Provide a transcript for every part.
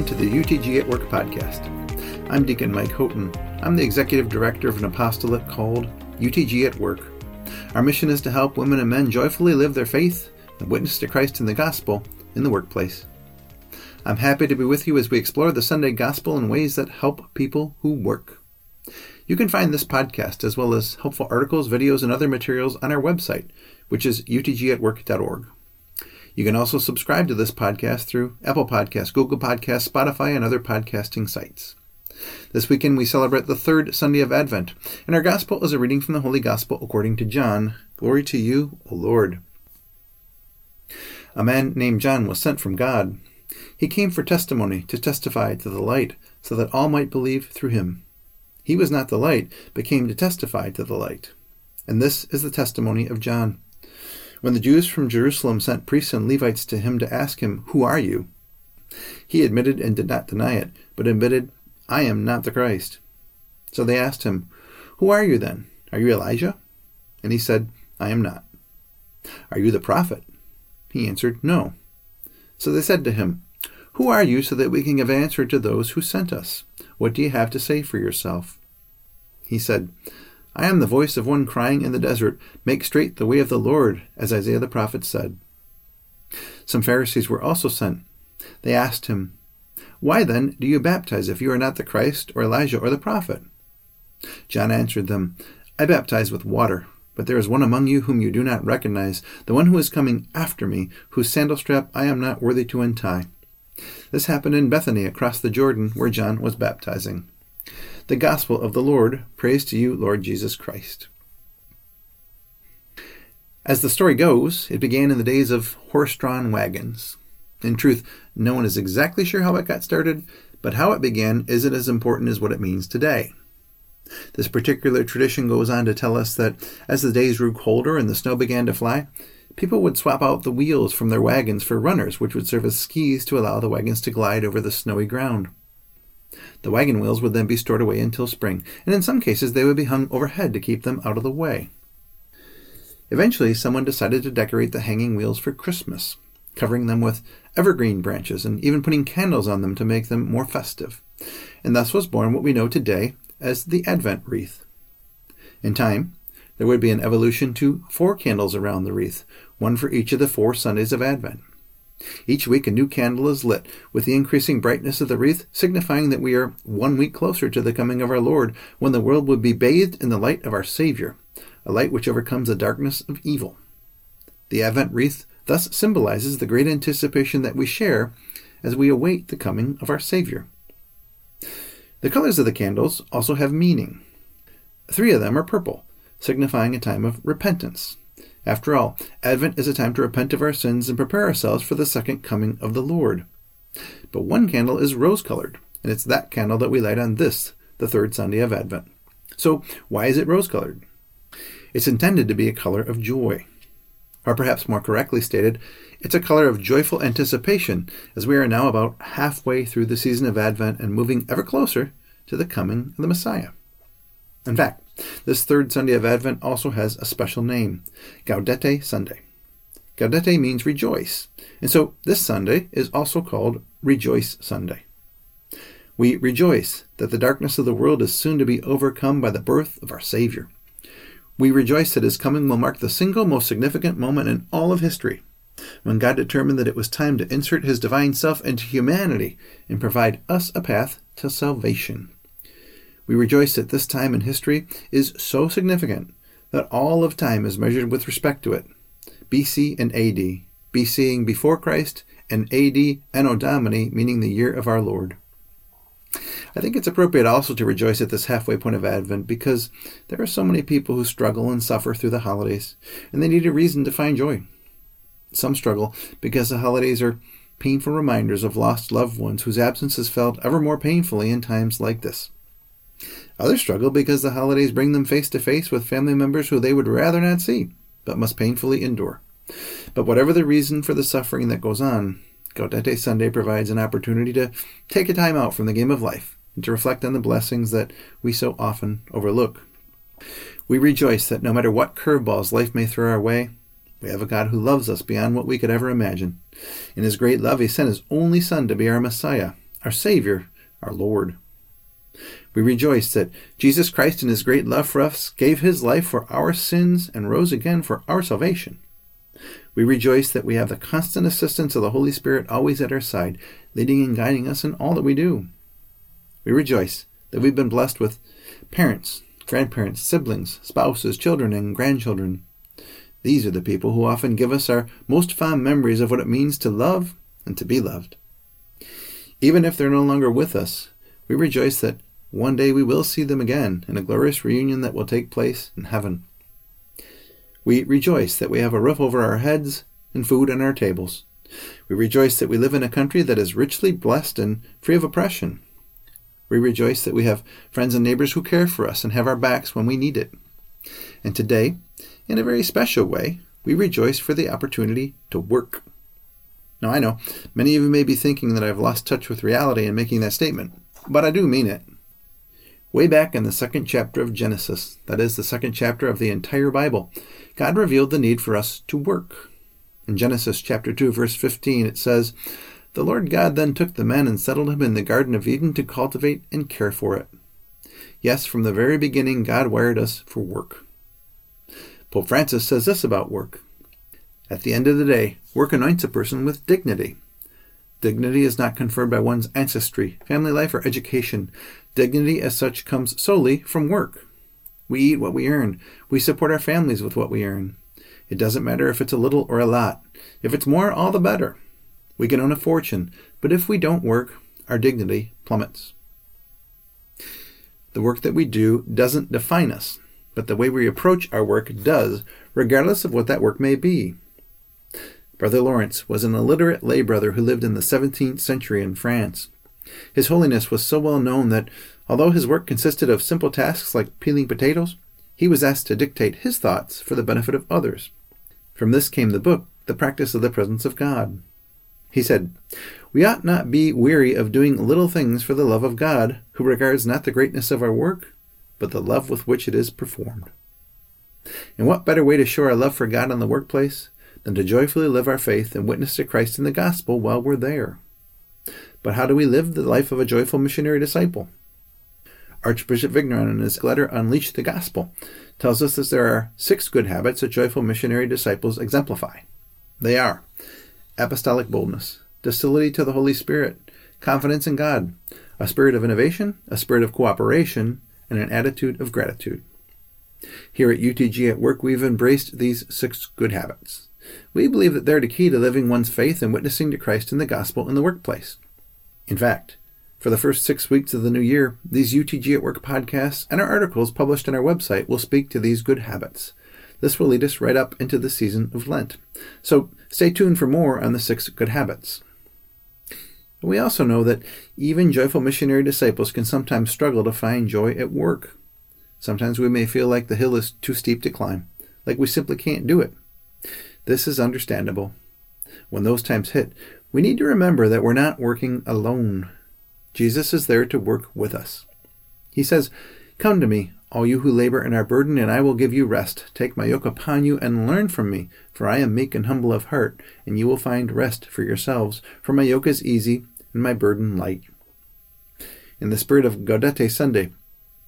Welcome to the UTG at Work podcast. I'm Deacon Mike Houghton. I'm the executive director of an apostolate called UTG at Work. Our mission is to help women and men joyfully live their faith and witness to Christ in the gospel in the workplace. I'm happy to be with you as we explore the Sunday gospel in ways that help people who work. You can find this podcast as well as helpful articles, videos, and other materials on our website, which is utgatwork.org. You can also subscribe to this podcast through Apple Podcasts, Google Podcasts, Spotify, and other podcasting sites. This weekend we celebrate the third Sunday of Advent, and our gospel is a reading from the Holy Gospel according to John. Glory to you, O Lord. A man named John was sent from God. He came for testimony, to testify to the light, so that all might believe through him. He was not the light, but came to testify to the light. And this is the testimony of John. When the Jews from Jerusalem sent priests and Levites to him to ask him, Who are you? He admitted and did not deny it, but admitted, I am not the Christ. So they asked him, Who are you then? Are you Elijah? And he said, I am not. Are you the prophet? He answered, No. So they said to him, Who are you so that we can give answer to those who sent us? What do you have to say for yourself? He said, I am the voice of one crying in the desert, Make straight the way of the Lord, as Isaiah the prophet said. Some Pharisees were also sent. They asked him, Why then do you baptize if you are not the Christ, or Elijah, or the prophet? John answered them, I baptize with water, but there is one among you whom you do not recognize, the one who is coming after me, whose sandal strap I am not worthy to untie. This happened in Bethany across the Jordan, where John was baptizing. The Gospel of the Lord. Praise to you, Lord Jesus Christ. As the story goes, it began in the days of horse drawn wagons. In truth, no one is exactly sure how it got started, but how it began isn't as important as what it means today. This particular tradition goes on to tell us that as the days grew colder and the snow began to fly, people would swap out the wheels from their wagons for runners, which would serve as skis to allow the wagons to glide over the snowy ground. The wagon wheels would then be stored away until spring, and in some cases they would be hung overhead to keep them out of the way. Eventually, someone decided to decorate the hanging wheels for Christmas, covering them with evergreen branches and even putting candles on them to make them more festive. And thus was born what we know today as the Advent wreath. In time, there would be an evolution to four candles around the wreath, one for each of the four Sundays of Advent. Each week a new candle is lit, with the increasing brightness of the wreath signifying that we are one week closer to the coming of our Lord, when the world will be bathed in the light of our Savior, a light which overcomes the darkness of evil. The Advent wreath thus symbolizes the great anticipation that we share as we await the coming of our Savior. The colors of the candles also have meaning. Three of them are purple, signifying a time of repentance. After all, Advent is a time to repent of our sins and prepare ourselves for the second coming of the Lord. But one candle is rose colored, and it's that candle that we light on this, the third Sunday of Advent. So, why is it rose colored? It's intended to be a color of joy. Or perhaps more correctly stated, it's a color of joyful anticipation as we are now about halfway through the season of Advent and moving ever closer to the coming of the Messiah. In fact, this third Sunday of Advent also has a special name Gaudete Sunday. Gaudete means rejoice, and so this Sunday is also called Rejoice Sunday. We rejoice that the darkness of the world is soon to be overcome by the birth of our Savior. We rejoice that his coming will mark the single most significant moment in all of history, when God determined that it was time to insert his divine self into humanity and provide us a path to salvation. We rejoice that this time in history is so significant that all of time is measured with respect to it. BC and AD, BCing before Christ, and AD Anno Domini, meaning the year of our Lord. I think it's appropriate also to rejoice at this halfway point of Advent because there are so many people who struggle and suffer through the holidays, and they need a reason to find joy. Some struggle because the holidays are painful reminders of lost loved ones whose absence is felt ever more painfully in times like this. Others struggle because the holidays bring them face to face with family members who they would rather not see, but must painfully endure. But whatever the reason for the suffering that goes on, Gaudete Sunday provides an opportunity to take a time out from the game of life and to reflect on the blessings that we so often overlook. We rejoice that no matter what curveballs life may throw our way, we have a God who loves us beyond what we could ever imagine. In His great love, He sent His only Son to be our Messiah, our Savior, our Lord. We rejoice that Jesus Christ, in his great love for us, gave his life for our sins and rose again for our salvation. We rejoice that we have the constant assistance of the Holy Spirit always at our side, leading and guiding us in all that we do. We rejoice that we've been blessed with parents, grandparents, siblings, spouses, children, and grandchildren. These are the people who often give us our most fond memories of what it means to love and to be loved. Even if they're no longer with us, we rejoice that one day we will see them again in a glorious reunion that will take place in heaven. We rejoice that we have a roof over our heads and food on our tables. We rejoice that we live in a country that is richly blessed and free of oppression. We rejoice that we have friends and neighbors who care for us and have our backs when we need it. And today, in a very special way, we rejoice for the opportunity to work. Now, I know many of you may be thinking that I've lost touch with reality in making that statement, but I do mean it. Way back in the second chapter of Genesis, that is, the second chapter of the entire Bible, God revealed the need for us to work. In Genesis chapter 2, verse 15, it says, The Lord God then took the man and settled him in the Garden of Eden to cultivate and care for it. Yes, from the very beginning, God wired us for work. Pope Francis says this about work. At the end of the day, work anoints a person with dignity. Dignity is not conferred by one's ancestry, family life, or education. Dignity as such comes solely from work. We eat what we earn. We support our families with what we earn. It doesn't matter if it's a little or a lot. If it's more, all the better. We can own a fortune, but if we don't work, our dignity plummets. The work that we do doesn't define us, but the way we approach our work does, regardless of what that work may be. Brother Lawrence was an illiterate lay brother who lived in the 17th century in France. His holiness was so well known that Although his work consisted of simple tasks like peeling potatoes, he was asked to dictate his thoughts for the benefit of others. From this came the book, The Practice of the Presence of God. He said, We ought not be weary of doing little things for the love of God, who regards not the greatness of our work, but the love with which it is performed. And what better way to show our love for God in the workplace than to joyfully live our faith and witness to Christ in the gospel while we're there? But how do we live the life of a joyful missionary disciple? Archbishop Vigneron, in his letter Unleash the Gospel, tells us that there are six good habits that joyful missionary disciples exemplify. They are apostolic boldness, docility to the Holy Spirit, confidence in God, a spirit of innovation, a spirit of cooperation, and an attitude of gratitude. Here at UTG at Work, we've embraced these six good habits. We believe that they're the key to living one's faith and witnessing to Christ in the gospel in the workplace. In fact, for the first six weeks of the new year, these UTG at Work podcasts and our articles published on our website will speak to these good habits. This will lead us right up into the season of Lent. So stay tuned for more on the six good habits. We also know that even joyful missionary disciples can sometimes struggle to find joy at work. Sometimes we may feel like the hill is too steep to climb, like we simply can't do it. This is understandable. When those times hit, we need to remember that we're not working alone. Jesus is there to work with us. He says, Come to me, all you who labor and are burdened, and I will give you rest. Take my yoke upon you and learn from me, for I am meek and humble of heart, and you will find rest for yourselves. For my yoke is easy and my burden light. In the spirit of Gaudete Sunday,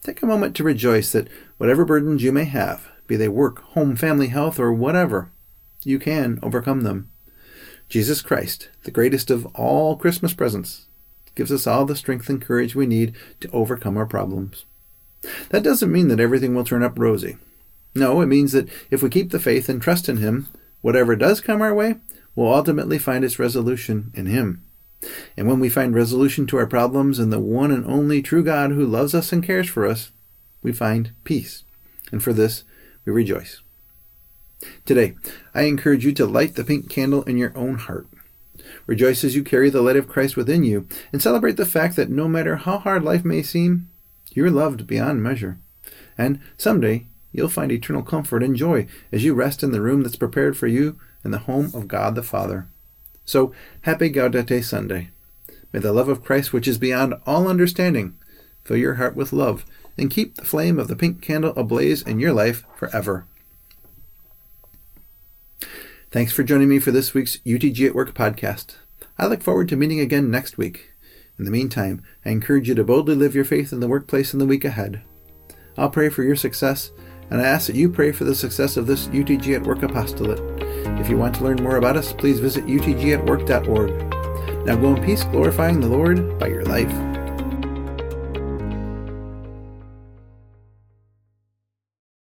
take a moment to rejoice that whatever burdens you may have, be they work, home, family, health, or whatever, you can overcome them. Jesus Christ, the greatest of all Christmas presents, gives us all the strength and courage we need to overcome our problems. That doesn't mean that everything will turn up rosy. No, it means that if we keep the faith and trust in Him, whatever does come our way will ultimately find its resolution in Him. And when we find resolution to our problems in the one and only true God who loves us and cares for us, we find peace. And for this, we rejoice. Today, I encourage you to light the pink candle in your own heart. Rejoice as you carry the light of Christ within you, and celebrate the fact that no matter how hard life may seem, you're loved beyond measure. And someday, you'll find eternal comfort and joy as you rest in the room that's prepared for you in the home of God the Father. So, happy Gaudete Sunday. May the love of Christ, which is beyond all understanding, fill your heart with love and keep the flame of the pink candle ablaze in your life forever. Thanks for joining me for this week's UTG at Work podcast. I look forward to meeting again next week. In the meantime, I encourage you to boldly live your faith in the workplace in the week ahead. I'll pray for your success, and I ask that you pray for the success of this UTG at Work apostolate. If you want to learn more about us, please visit utgatwork.org. Now go in peace, glorifying the Lord by your life.